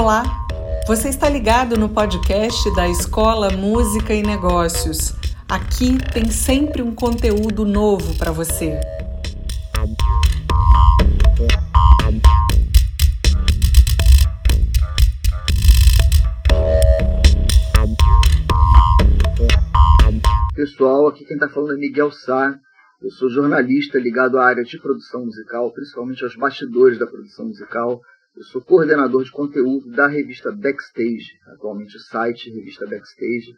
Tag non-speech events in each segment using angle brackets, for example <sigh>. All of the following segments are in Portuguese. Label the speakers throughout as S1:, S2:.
S1: Olá, você está ligado no podcast da Escola Música e Negócios. Aqui tem sempre um conteúdo novo para você.
S2: Pessoal, aqui quem está falando é Miguel Sá. Eu sou jornalista ligado à área de produção musical, principalmente aos bastidores da produção musical eu sou coordenador de conteúdo da revista Backstage, atualmente o site Revista Backstage,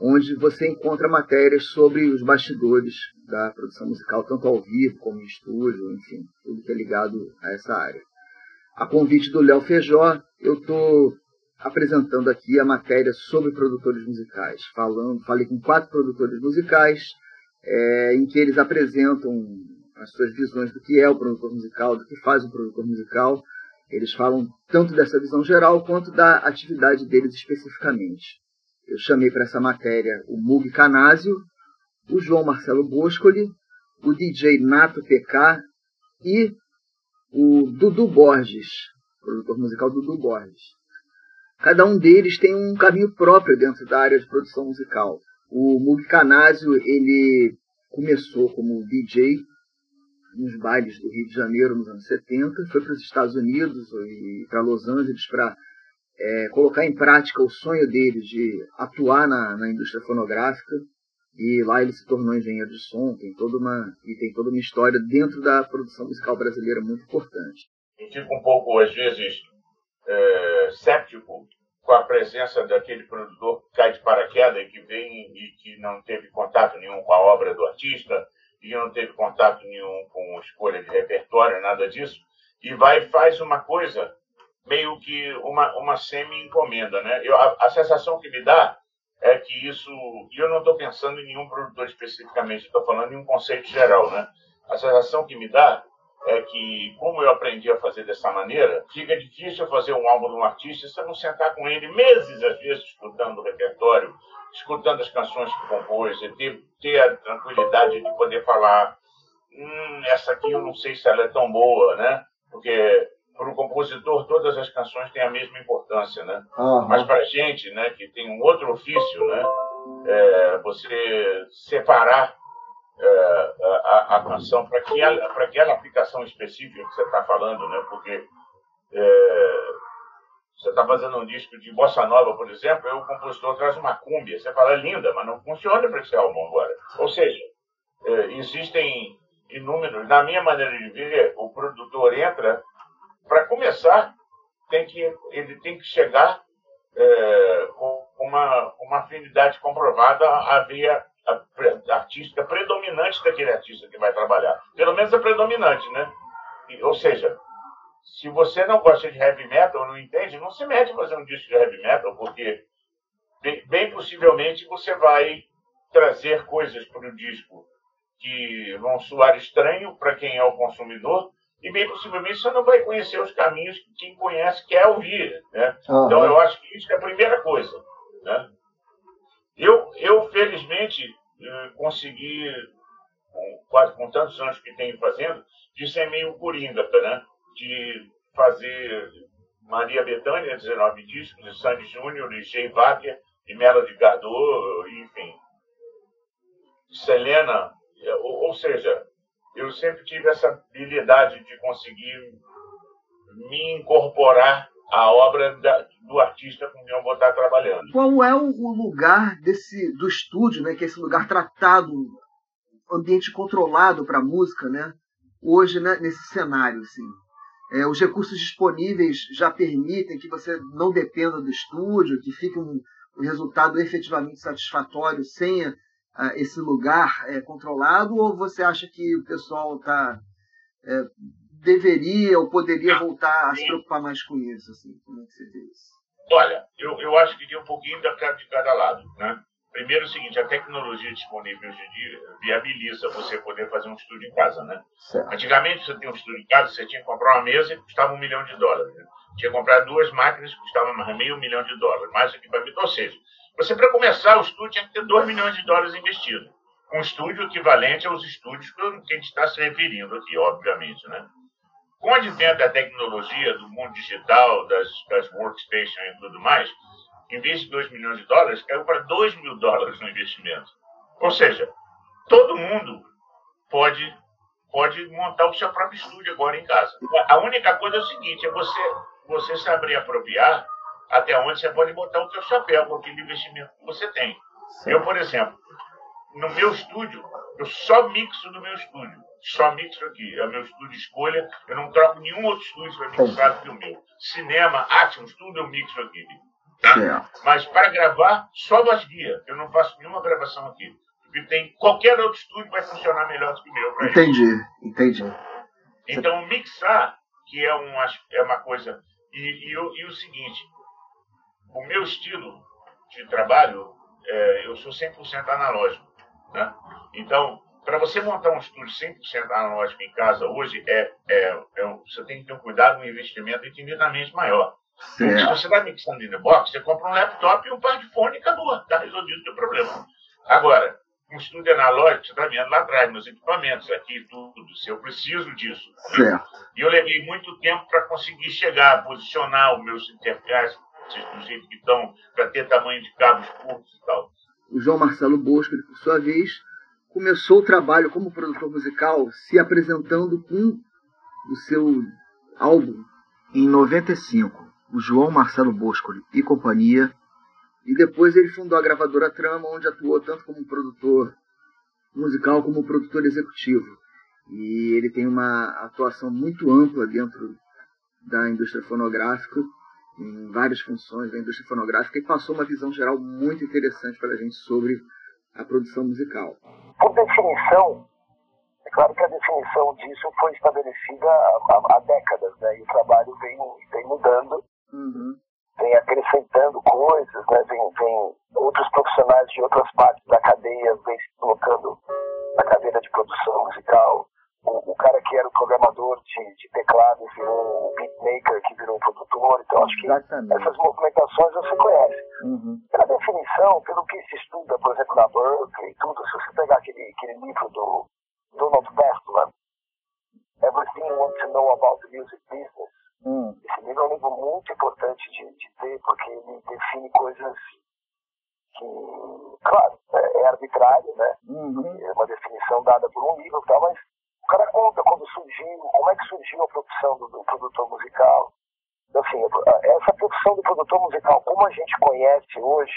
S2: onde você encontra matérias sobre os bastidores da produção musical, tanto ao vivo como em estúdio, enfim, tudo que é ligado a essa área. A convite do Léo Feijó, eu estou apresentando aqui a matéria sobre produtores musicais. Falando, falei com quatro produtores musicais, é, em que eles apresentam as suas visões do que é o produtor musical, do que faz o produtor musical, eles falam tanto dessa visão geral quanto da atividade deles especificamente. Eu chamei para essa matéria o Mug Canásio, o João Marcelo Boscoli, o DJ Nato PK e o Dudu Borges, produtor musical Dudu Borges. Cada um deles tem um caminho próprio dentro da área de produção musical. O Mug Canásio, ele começou como DJ nos bailes do Rio de Janeiro nos anos 70, foi para os Estados Unidos e para Los Angeles para é, colocar em prática o sonho dele de atuar na, na, indústria fonográfica. E lá ele se tornou engenheiro de som, tem toda uma e tem toda uma história dentro da produção musical brasileira muito importante.
S3: Eu fico um pouco às vezes é, séptico com a presença daquele produtor que cai de paraquedas e que vem e que não teve contato nenhum com a obra do artista e não teve contato nenhum com escolha de repertório, nada disso, e vai e faz uma coisa meio que uma, uma semi-encomenda. Né? Eu, a, a, sensação que me dá é que isso. E eu não estou pensando em nenhum produtor especificamente, estou falando em um conceito geral. Né? A sensação que me dá é que, como eu aprendi a fazer dessa maneira, fica difícil fazer um álbum de um artista se eu não sentar com ele meses, às vezes, escutando o repertório, escutando as canções que compôs, e ter, ter a tranquilidade de poder falar: hum, essa aqui eu não sei se ela é tão boa, né? Porque para o compositor todas as canções têm a mesma importância, né? Uhum. Mas para a gente, né, que tem um outro ofício, né, é, você separar é, a, a, canção para aquela, aquela aplicação específica que você está falando, né? Porque é, você está fazendo um disco de bossa nova, por exemplo, e o compositor traz uma cúmbia. Você fala, linda, mas não funciona para esse álbum agora. Ou seja, é, existem inúmeros. Na minha maneira de ver, o produtor entra, para começar, tem que, ele tem que chegar é, com uma, uma afinidade comprovada à veia artística predominante daquele artista que vai trabalhar. Pelo menos a predominante, né? ou seja, se você não gosta de heavy metal, não entende, não se mete a fazer um disco de heavy metal, porque bem, bem possivelmente você vai trazer coisas para o disco que vão soar estranho para quem é o consumidor, e bem possivelmente você não vai conhecer os caminhos que quem conhece quer ouvir. Né? Uhum. Então eu acho que isso é a primeira coisa. Né? Eu, eu felizmente, eh, consegui, com, quase com tantos anos que tenho fazendo, de ser meio coringa, né? de fazer Maria Bethânia, 19 discos, de Sandy Júnior, de Jay Wagner, de Melody Gardot, enfim. Selena, ou, ou seja, eu sempre tive essa habilidade de conseguir me incorporar à obra da, do artista com quem eu vou estar trabalhando.
S2: Qual é o lugar desse do estúdio, né, que é esse lugar tratado, ambiente controlado para a música, né? Hoje, né, nesse cenário, assim. É, os recursos disponíveis já permitem que você não dependa do estúdio, que fique um, um resultado efetivamente satisfatório sem uh, esse lugar é, controlado, ou você acha que o pessoal tá, é, deveria ou poderia voltar a se preocupar mais com isso? Assim? Como é que você vê isso?
S3: Olha, eu, eu acho que tem um pouquinho de cada lado. Né? Primeiro é o seguinte, a tecnologia disponível hoje em dia viabiliza você poder fazer um estúdio em casa, né? Certo. Antigamente, você tinha um estúdio em casa, você tinha que comprar uma mesa e custava um milhão de dólares. Né? Tinha que comprar duas máquinas que custavam meio milhão de dólares, mais equipamento. Ou seja, você, para começar o estúdio, tinha que ter dois milhões de dólares investidos. Um estúdio equivalente aos estúdios que a gente está se referindo aqui, obviamente, né? Com o advento da tecnologia, do mundo digital, das, das workstations e tudo mais, em vez de 2 milhões de dólares, caiu para 2 mil dólares no investimento. Ou seja, todo mundo pode, pode montar o seu próprio estúdio agora em casa. A única coisa é o seguinte, é você, você saber apropriar até onde você pode botar o seu chapéu com aquele investimento que você tem. Eu, por exemplo, no meu estúdio, eu só mixo no meu estúdio. Só mixo aqui. É o meu estúdio escolha. Eu não troco nenhum outro estúdio para mixar do que o meu. Cinema, Action, tudo eu mixo aqui. Tá? Mas para gravar, só voz guia. Eu não faço nenhuma gravação aqui. Porque tem qualquer outro estúdio vai funcionar melhor do que o meu.
S2: Entendi, ele. entendi.
S3: Então, mixar, que é uma, é uma coisa. E, e, e o seguinte: o meu estilo de trabalho, é, eu sou 100% analógico. Né? Então, para você montar um estúdio 100% analógico em casa hoje, é, é, é, você tem que ter um cuidado, um investimento infinitamente maior. Se você está mixando in the box, você compra um laptop e um par de fone e acabou. Está resolvido o seu problema. Agora, um estúdio analógico, você está vendo lá atrás, meus equipamentos, aqui tudo. Se eu preciso disso. Né? E eu levei muito tempo para conseguir chegar, posicionar os meus interfaces do jeito que estão, para ter tamanho de cabos curtos e tal.
S2: O João Marcelo Bosco, ele, por sua vez, começou o trabalho como produtor musical se apresentando com o seu álbum em 95 o João Marcelo Bosco e companhia, e depois ele fundou a gravadora Trama, onde atuou tanto como produtor musical como produtor executivo. E ele tem uma atuação muito ampla dentro da indústria fonográfica, em várias funções da indústria fonográfica, e passou uma visão geral muito interessante para a gente sobre a produção musical.
S4: Por definição, é claro que a definição disso foi estabelecida há, há décadas, né? e o trabalho vem, vem mudando Uhum. Vem acrescentando coisas, né? vem, vem outros profissionais de outras partes da cadeia, vem se colocando na cadeira de produção musical. O, o, cara que era o programador de, de teclado virou um beatmaker que virou um produtor. Então, acho que Exatamente. essas movimentações você conhece. Uhum. Pela definição, pelo que se estuda, por exemplo, na Berkeley e tudo, se você pegar aquele, aquele livro do Donald Bestman, Everything You Want to Know About the Music Business, Hum. Esse livro é um livro muito importante de, de ter, porque ele define coisas que, claro, é, é arbitrário, né? Uhum. É uma definição dada por um livro e tal, mas o cara conta quando surgiu, como é que surgiu a profissão do, do produtor musical. Então, assim, essa profissão do produtor musical, como a gente conhece hoje,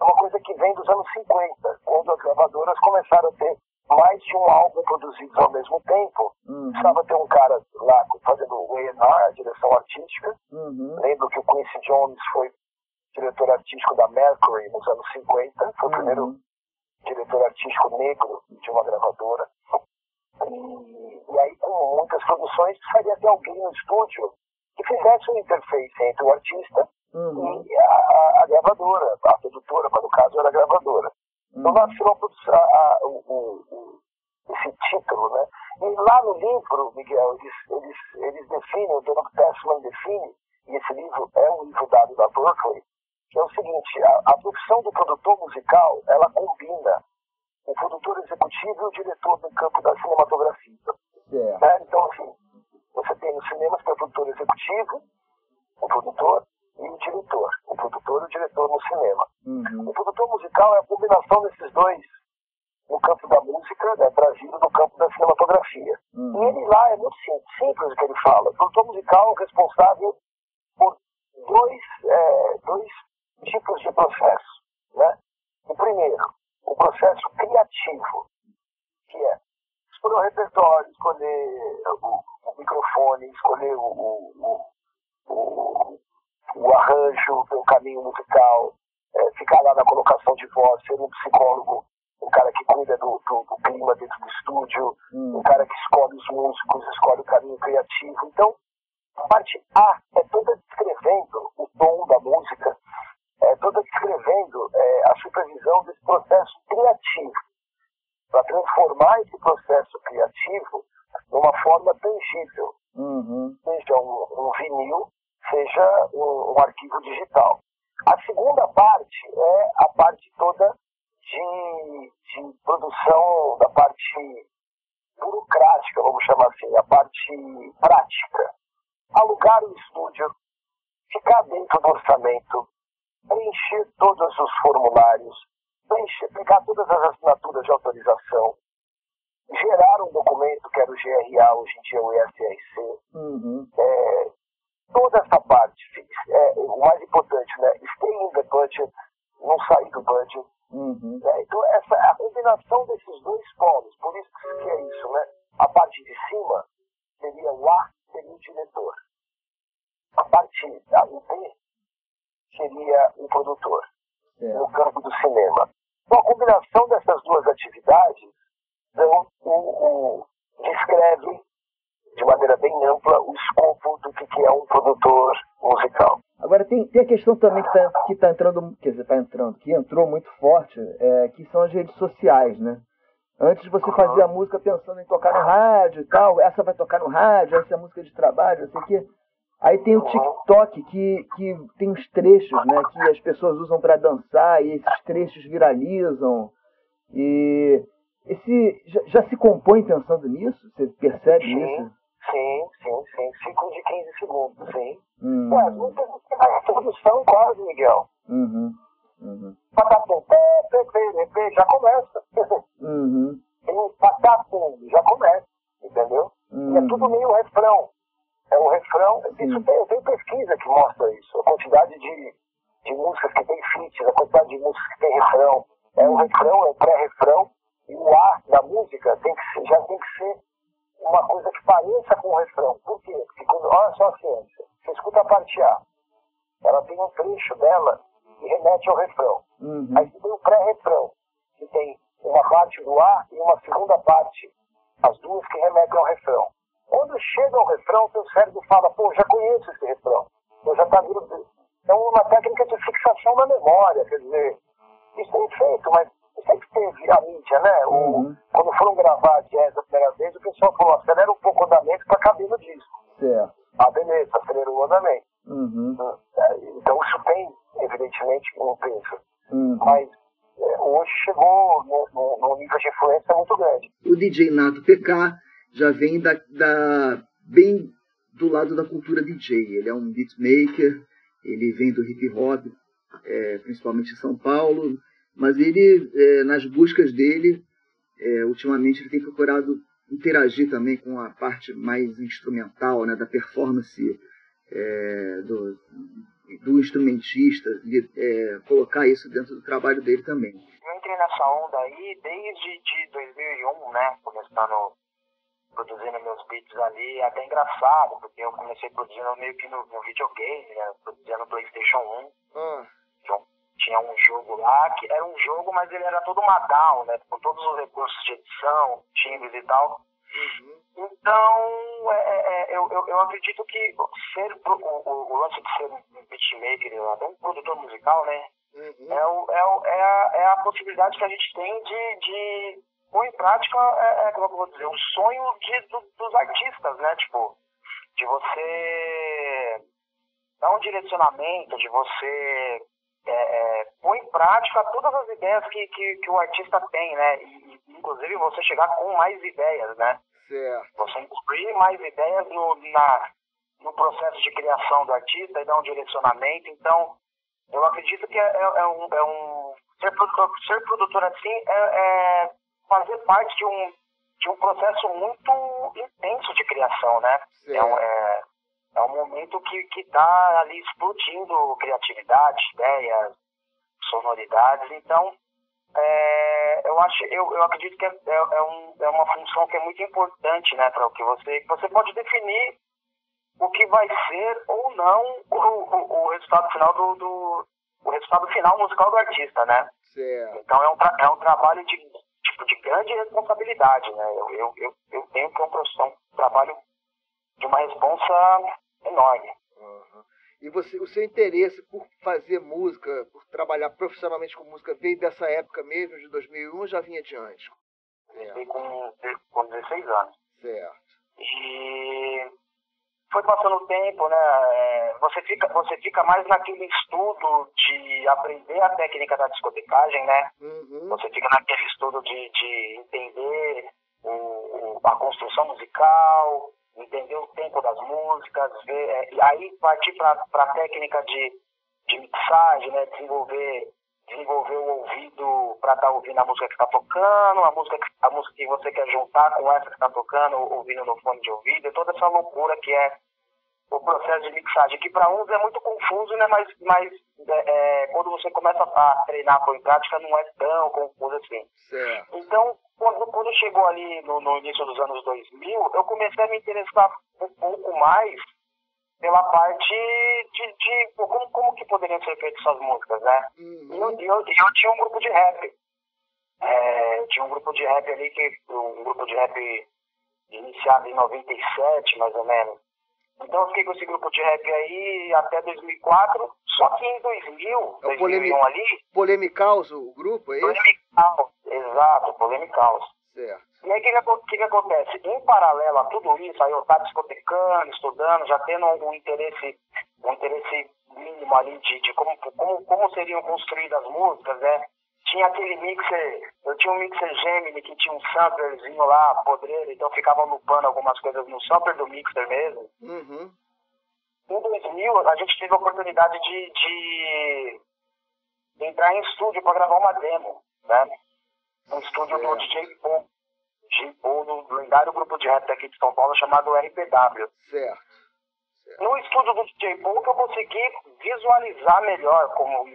S4: é uma coisa que vem dos anos 50, quando as gravadoras começaram a ter mais de um álbum produzido ao mesmo tempo. Uhum. Precisava ter um cara lá fazendo o A&R, a direção artística. Uhum. Lembro que o Quincy Jones foi diretor artístico da Mercury nos anos 50. Foi o uhum. primeiro diretor artístico negro de uma gravadora. E, e aí, com muitas produções, precisaria ter alguém no estúdio que fizesse uma interface entre o artista uhum. e a, a, gravadora, a produtora, mas no caso era a gravadora. Então nasceu a, a, o, o, esse título, né? E lá no livro, Miguel, eles, eles, eles definem, o Donald Tessman define, e esse livro é um livro dado da Berkeley, que é o seguinte, a, a profissão do produtor musical, ela combina o produtor executivo e o diretor no campo da cinematografia. Yeah. Né? Então, assim, você tem no cinema você tem o produtor executivo, o produtor, e o diretor. O produtor e o diretor no cinema. Uhum. O produtor musical é a combinação desses dois no campo da música, né, trazido do campo da cinematografia. Uhum. E ele lá é muito simples o que ele fala. O produtor musical é responsável por dois, é, dois tipos de processo. Né? O primeiro, o processo criativo, que é escolher o repertório, escolher o, o microfone, escolher o, o, o, o arranjo, o caminho musical, é, ficar lá na colocação de voz, ser um psicólogo, um cara que cuida do, do, do clima dentro do estúdio, hum. um cara que escolhe os músicos, escolhe o caminho criativo. Então, a parte A é toda descrevendo o tom da música, é toda descrevendo é, a supervisão desse processo criativo, para transformar esse processo criativo numa forma tangível, uhum. seja um, um vinil, seja um, um arquivo digital. A segunda parte é a parte toda de, de produção da parte burocrática
S5: prática, vamos chamar assim, a parte prática. Alugar o estúdio, ficar dentro do orçamento, preencher todos os formulários, preencher, pegar todas as assinaturas de autorização, gerar um documento que era o GRA, hoje em dia o ISRC. Uhum. É, toda essa parte, é, o mais importante, né? Stay in the budget, não sair do budget. Uhum. É, então, essa, a combinação desses dois polos, por isso que é isso, né? A parte de cima seria o A, seria o diretor. A parte A e B seria o produtor, é. no campo do cinema. Então, a combinação dessas duas atividades dão o, o, descreve de maneira bem ampla o escopo do que, que é um produtor musical.
S2: Agora tem, tem a questão também que está que tá entrando, quer dizer, está entrando, que entrou muito forte, é, que são as redes sociais, né? Antes você fazia a música pensando em tocar no rádio e tal, essa vai tocar no rádio, essa é música de trabalho, não sei o quê. Aí tem o TikTok que, que tem os trechos, né, que as pessoas usam para dançar e esses trechos viralizam. E esse já, já, se compõe pensando nisso? Você percebe
S5: sim,
S2: isso?
S5: Sim, sim, sim. Ciclo de 15 segundos, sim. Hum. Ué, não tem a produção quase, Miguel. Uhum. Uhum. Já começa. Uhum. <laughs> Patapum, já começa, entendeu? Uhum. E é tudo meio refrão. É um refrão. Isso tem, tem pesquisa que mostra isso. A quantidade de, de músicas que tem feats, a quantidade de músicas que tem refrão. É um refrão, é um pré-refrão. E o ar da música tem que ser, já tem que ser uma coisa que pareça com o refrão. Por quê? Porque quando, olha só a ciência. Você escuta a parte A. Ela tem um trecho dela que remete ao refrão. Uhum. Aí você tem o pré-refrão, que tem uma parte do A e uma segunda parte. As duas que remetem ao refrão. Quando chega ao refrão, seu cérebro fala, pô, já conheço esse refrão. Eu já tá vindo. É uma técnica de fixação na memória, quer dizer, isso é feito, mas sempre teve a mídia, né? Uhum. quando foram gravar jazz a primeira vez, o pessoal falou, acelera um pouco o andamento para caber no disco. Certo. Ah, beleza, acelerou o andamento. Uhum. É, então isso tem, evidentemente, um peso. Uhum. Mas é, hoje chegou num nível de influência muito grande.
S2: O DJ Nato PK já vem da, da, bem do lado da cultura DJ. Ele é um beatmaker, ele vem do hip hop, é, principalmente em São Paulo, mas ele, é, nas buscas dele, é, ultimamente ele tem procurado interagir também com a parte mais instrumental, né, da performance é, do, do instrumentista, de, é, colocar isso dentro do trabalho dele também.
S5: Eu entrei nessa onda aí desde de 2001, né, começando produzindo meus beats ali, até engraçado, porque eu comecei produzindo meio que no, no videogame, né, produzindo no Playstation 1, hum. Tinha um jogo lá, que era um jogo, mas ele era todo uma DAO, né, com todos os recursos de edição, timbres e tal, Uhum. Então, é, é, é, eu, eu, eu, acredito que ser o, o, o, lance de ser um beatmaker, até um produtor musical, né? Uhum. É, o, é, o, é, a, é a possibilidade que a gente tem de, de pôr em prática, é, é, como eu vou dizer, o sonho de, do, dos artistas, né? Tipo, de você dar um direcionamento, de você é, é, pôr em prática todas as ideias que, que, que o artista tem, né? E, inclusive você chegar com mais ideias, né? Certo. Você incluir mais ideias no, na, no processo de criação do artista e dar um direcionamento. Então, eu acredito que é, é, é um, é um ser produtor, ser produtor assim é, é, fazer parte de um, de um processo muito intenso de criação, né? Um, é, é um momento que está ali explodindo criatividade, ideias, sonoridades. Então, é, eu acho, eu, eu acredito que é, é, é, um, é uma função que é muito importante, né, para o que você, você pode definir o que vai ser ou não o, o, o resultado final do, do, o resultado final musical do artista, né? Certo. Então é um, é um trabalho de, tipo, de grande responsabilidade, né? Eu, eu, eu, eu tenho que é um, um trabalho de uma responsa enorme.
S2: Uhum. E você, o seu interesse por fazer música, por trabalhar profissionalmente com música, veio dessa época mesmo, de 2001, ou já vinha de antes?
S5: Comecei com, com 16 anos.
S2: Certo.
S5: E foi passando o tempo, né? É, você fica, você fica mais naquele estudo de aprender a técnica da discotecagem, né? Uhum. Você fica naquele estudo de, de entender o, a construção musical, entender o tempo das músicas, ver, é, e aí partir para a técnica de, de mixagem, né, desenvolver, desenvolver o ouvido para estar tá ouvindo a música que está tocando, a música, a música que você quer juntar com essa que está tocando, ouvindo no fone de ouvido, toda essa loucura que é o processo de mixagem, que para uns é muito confuso, né? mas, mas é, é, quando você começa a treinar por em prática não é tão confuso assim.
S2: Certo.
S5: Então, quando, quando chegou ali no, no, início dos anos 2000, eu comecei a me interessar um pouco mais pela parte de, de como, como que poderiam ser feitas essas músicas, né? Uhum. E eu, eu, eu, tinha um grupo de rap. É, tinha um grupo de rap ali, que, um grupo de rap iniciado em 97, mais ou menos então eu fiquei com esse grupo de rap aí até 2004, só que em 2000, é 2001 polemi ali...
S2: Polemicaus, o grupo, é isso?
S5: Polemicaus, exato, Polemicaus.
S2: Certo.
S5: E aí o que, que, que, acontece? Em paralelo a tudo isso, aí eu estava discotecando, estudando, já tendo um, um, interesse, um interesse mínimo ali de, de como, como, como seriam construídas as músicas, né? Tinha aquele mixer, eu tinha um mixer Gemini que tinha um samplerzinho lá, podreiro, então ficava lupando algumas coisas no sampler do mixer mesmo.
S2: Uhum.
S5: Em 2000, a gente teve a oportunidade de, de entrar em estúdio para gravar uma demo, né? Um estúdio é. do DJ Paul, DJ Paul, do lendário grupo de rap aqui de São Paulo chamado RPW.
S2: Certo.
S5: No estúdio do DJ Paul que eu consegui visualizar melhor como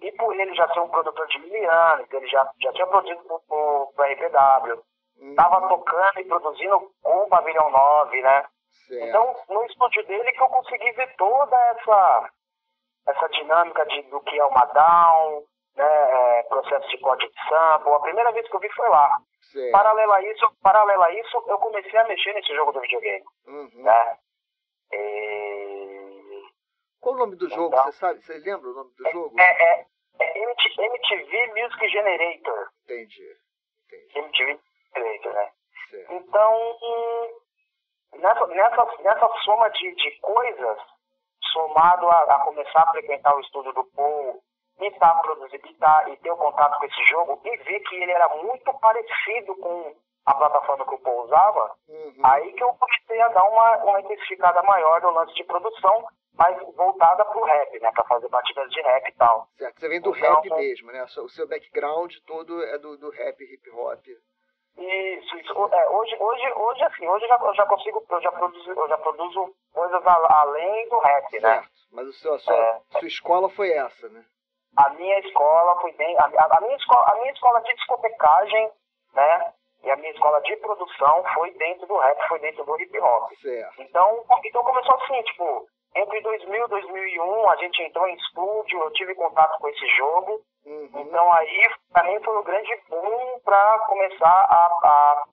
S5: e por ele já ser um produtor de milianos, ele já, já tinha produzido para a RPW, estava uhum. tocando e produzindo com o Pavilhão 9, né?
S2: Certo.
S5: Então, no estúdio dele que eu consegui ver toda essa, essa dinâmica de, do que é uma down, né, é, processo de código de sample. A primeira vez que eu vi foi lá.
S2: Certo.
S5: Paralela a isso, paralela a isso, eu comecei a mexer nesse jogo do videogame.
S2: Uhum.
S5: Né? E...
S2: Qual o nome do jogo? Então, você sabe? Você lembra o nome do jogo?
S5: É, é, é MTV Music Generator.
S2: Entendi.
S5: Entendi. MTV Generator, né?
S2: Certo.
S5: Então, nessa, nessa, nessa soma de, de coisas, somado a, a, começar a frequentar o estúdio do Paul, e tá produzindo e, tá, e ter o contato com esse jogo, e ver que ele era muito parecido com a plataforma que o Paul usava,
S2: uhum.
S5: aí que eu comecei a dar uma, uma intensificada maior no lance de produção, mais voltada pro rap, né? Pra fazer batidas de rap e tal.
S2: Certo, você vem do então, rap mesmo, né? O seu background todo é do, do rap, hip hop.
S5: Isso, isso. É, hoje, hoje, hoje, assim, hoje eu já, eu já consigo, eu já produzo, eu já produzo coisas a, além do rap,
S2: né? certo. né? Mas o seu, a sua, é, sua escola foi essa, né?
S5: A minha escola foi bem. A, a, a, minha escola, a minha escola de discotecagem, né? E a minha escola de produção foi dentro do rap, foi dentro do hip hop.
S2: Certo.
S5: Então, então começou assim, tipo, entre 2000 e 2001, a gente entrou em estúdio, eu tive contato com esse jogo.
S2: Uhum.
S5: Então aí, para mim, foi um grande boom para começar a, a,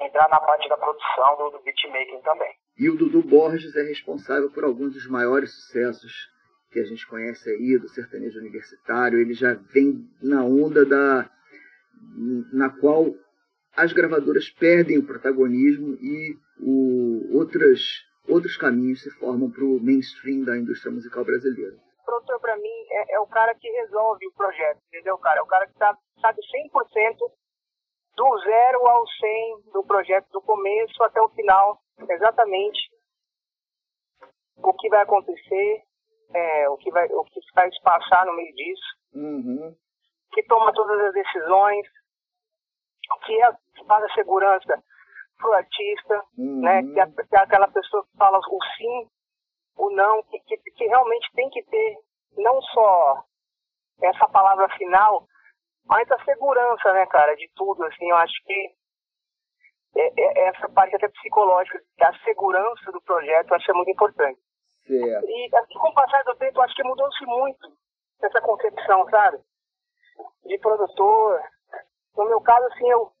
S5: entrar na parte da produção do, do beatmaking também.
S2: E o Dudu Borges é responsável por alguns dos maiores sucessos que a gente conhece aí do sertanejo universitário. Ele já vem na onda da na qual as gravadoras perdem o protagonismo e o, outras outros caminhos se formam para o mainstream da indústria musical brasileira.
S5: O produtor, para mim, é, é, o cara que resolve o projeto, entendeu, cara? É o cara que tá, sabe 100% do zero ao 100 do projeto, do começo até o final, exatamente o que vai acontecer, é, o, que vai, o que vai se passar no meio disso,
S2: uhum.
S5: que toma todas as decisões, que é, faz a segurança pro artista,
S2: uhum.
S5: né? Que é, que é, aquela pessoa que fala o sim, o não, que, que, que realmente tem que ter não só essa palavra final, mas a segurança, né, cara, de tudo, assim, eu acho que é, é, essa parte até psicológica, da segurança do projeto, eu acho que é muito importante.
S2: Certo.
S5: E assim, com o passar do tempo, eu acho que mudou-se muito essa concepção, sabe? De produtor. No meu caso, assim, eu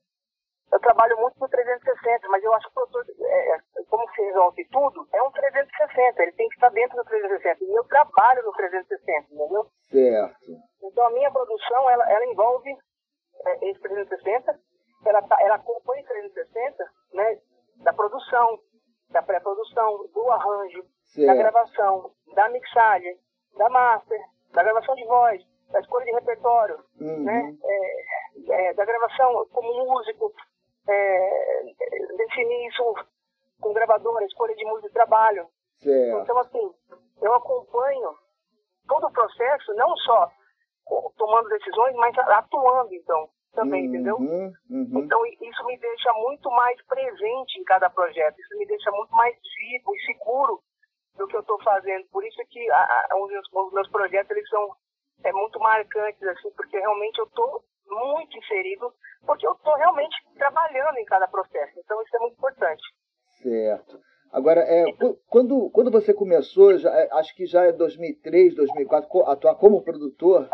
S5: eu trabalho muito no 360, mas eu acho que o produtor, é, é, como se resolve tudo, é um 360, ele tem que estar dentro do 360. E eu trabalho no 360, entendeu?
S2: Certo.
S5: Então a minha produção, ela, ela envolve é, esse 360, ela, tá, ela compõe 360, né, da produção, da pré-produção, do arranjo, certo. da gravação, da mixagem, da master, da gravação de voz, da escolha de repertório,
S2: uhum.
S5: né, é, é, da gravação como músico, é, definir
S6: isso com gravadora, escolha de música de trabalho. Certo. Então, assim, eu acompanho todo o processo, não só tomando decisões, mas atuando, então, também, uhum, entendeu? Uhum. Então, isso me deixa muito mais presente em cada projeto, isso me deixa muito mais vivo e seguro do que eu estou fazendo. Por isso que a, a, os, meus, os, meus, projetos, eles são é, muito marcantes, assim, porque realmente eu estou muito inserido, porque eu estou realmente trabalhando em cada processo. Então, isso é muito importante.
S2: Certo. Agora, é, quando, quando você começou, já, é, acho que já é 2003, 2004, atuar como produtor,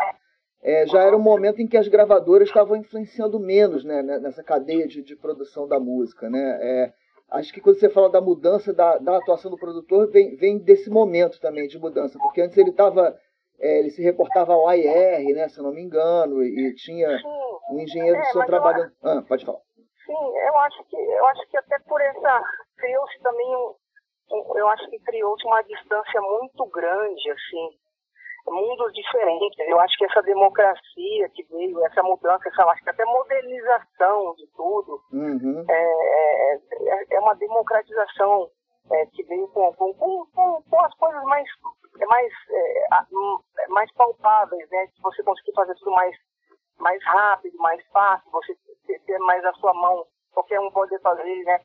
S2: é, já era um momento em que as gravadoras estavam influenciando menos né, né, nessa cadeia de, de produção da música. Né? É, acho que quando você fala da mudança da, da atuação do produtor, vem, vem desse momento também de mudança, porque antes ele estava. É, ele se reportava ao AIR, né, se eu não me engano, e, e tinha Sim. um engenheiro é, som trabalhando. Ah, pode falar.
S6: Sim, eu acho que eu acho que até por essa criou-se também um, um, eu acho que criou-se uma distância muito grande assim, mundos diferentes. Eu acho que essa democracia que veio, essa mudança, essa acho que até modernização de tudo, uhum. é, é, é, uma democratização é, que veio com, com, com, com, as coisas mais mais é, mais palpáveis, né? Se você conseguir fazer tudo mais mais rápido, mais fácil, você ter mais a sua mão, qualquer um pode fazer, né,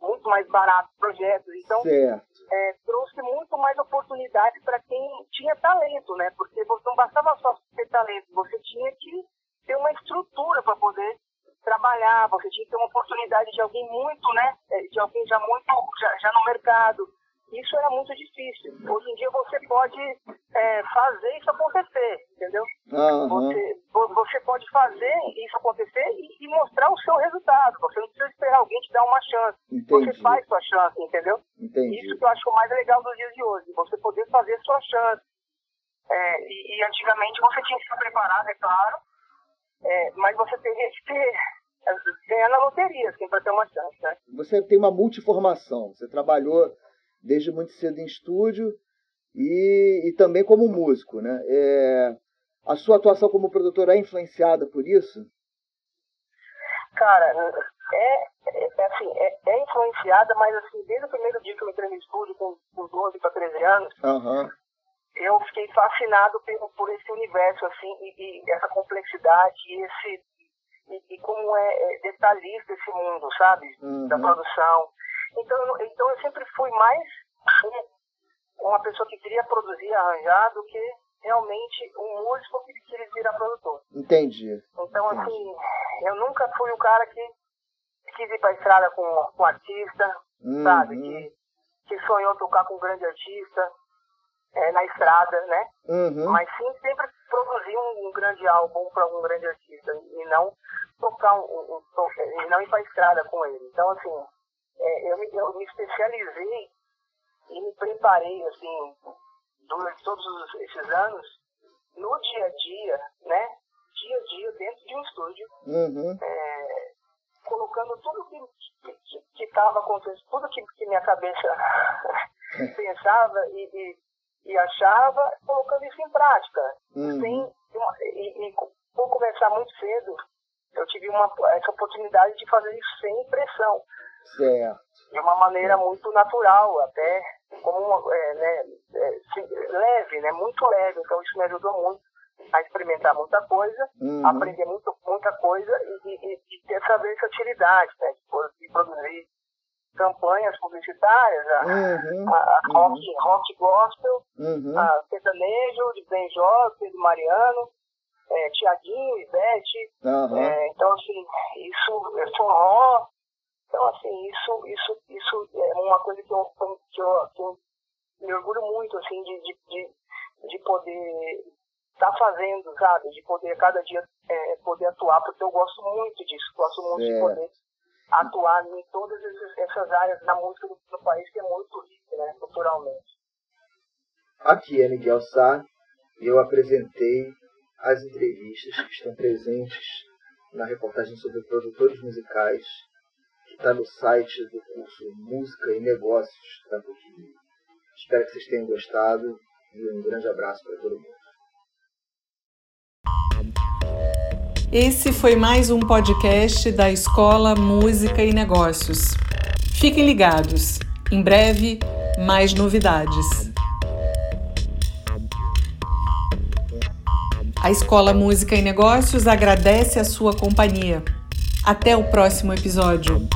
S6: muito mais barato projetos. Então, é, trouxe muito mais oportunidade para quem tinha talento, né? Porque não bastava só ter talento, você tinha que ter uma estrutura para poder trabalhar, você tinha que ter uma oportunidade de alguém muito, né? É, de alguém já muito, já, já no mercado, isso era muito difícil. Hoje em dia você pode é, fazer isso acontecer, entendeu? Uhum. Você, você pode fazer isso acontecer e, e, mostrar o seu resultado. Você não precisa esperar alguém te dar uma chance. Entendi. Você faz sua chance, entendeu? Entendi. Isso que eu acho mais legal dos dias de hoje, você poder fazer sua chance. É, e, e, antigamente você tinha que estar preparado, é claro, é, mas você teria que ter ganhar na loteria, assim, para ter uma chance. Né?
S2: Você tem uma multiformação. Você trabalhou desde muito cedo em estúdio e, e também como músico, né? É, a sua atuação como produtor é influenciada por isso?
S6: Cara, é, é, é assim, é, é, influenciada, mas assim, desde o primeiro dia que eu entrei no estúdio, com, com 12 para 13 anos, uhum. eu fiquei fascinado por, por esse universo, assim, e, e essa complexidade, e esse e, e como é, é, detalhista esse mundo, sabe? Uhum. Da produção. Então, então eu sempre fui mais uma pessoa que queria produzir, arranjar, do que realmente um músico que queria virar produtor.
S2: Entendi.
S6: Então,
S2: Entendi.
S6: assim, eu nunca fui o cara que quis ir pra estrada com, com artista, uhum. sabe? Que, que sonhou tocar com um grande artista é, na estrada, né? Uhum. Mas sim sempre produzir um, um grande álbum para um grande artista e não tocar um, um, um, e não ir pra estrada com ele. Então, assim, é, eu, me, eu me especializei e me preparei, assim, durante todos esses anos, no dia a dia, né? Dia a dia dentro de um estúdio, uhum. é, colocando tudo que estava acontecendo, tudo que, que minha cabeça <laughs> pensava e, e, e, achava, colocando isso em prática. Uhum. Sem, e, e por começar muito cedo, eu tive uma, essa oportunidade de fazer isso sem pressão. Certo. De uma maneira muito natural, até como é, né, é, leve, né, muito leve. Então isso me ajudou muito a experimentar muita coisa, uhum. aprender muito, muita coisa e, e, e, ter essa versatilidade, né, de, de produzir campanhas publicitárias, a, uhum. a, a rock, uhum. rock gospel, uhum. a sertanejo de Benjó, Pedro Mariano, é, Tiaguinho, Ivete. Uhum. É, então, assim, isso é forró, então, assim, isso, isso, isso é uma coisa que eu, que eu, que eu me orgulho muito, assim, de, de, de, de poder tá fazendo, sabe? De poder cada dia é, poder atuar, porque eu gosto muito disso, gosto muito é. de poder atuar em todas essas áreas da música do, do país, que é muito rica, né, culturalmente.
S2: Aqui é Miguel Sá, e eu apresentei as entrevistas que estão presentes na reportagem sobre produtores musicais está no site do curso Música e Negócios da PUC. Espero que vocês tenham gostado e um grande abraço para todo mundo.
S1: Esse foi mais um podcast da Escola Música e Negócios. Fiquem ligados. Em breve, mais novidades. A Escola Música e Negócios agradece a sua companhia. Até o próximo episódio.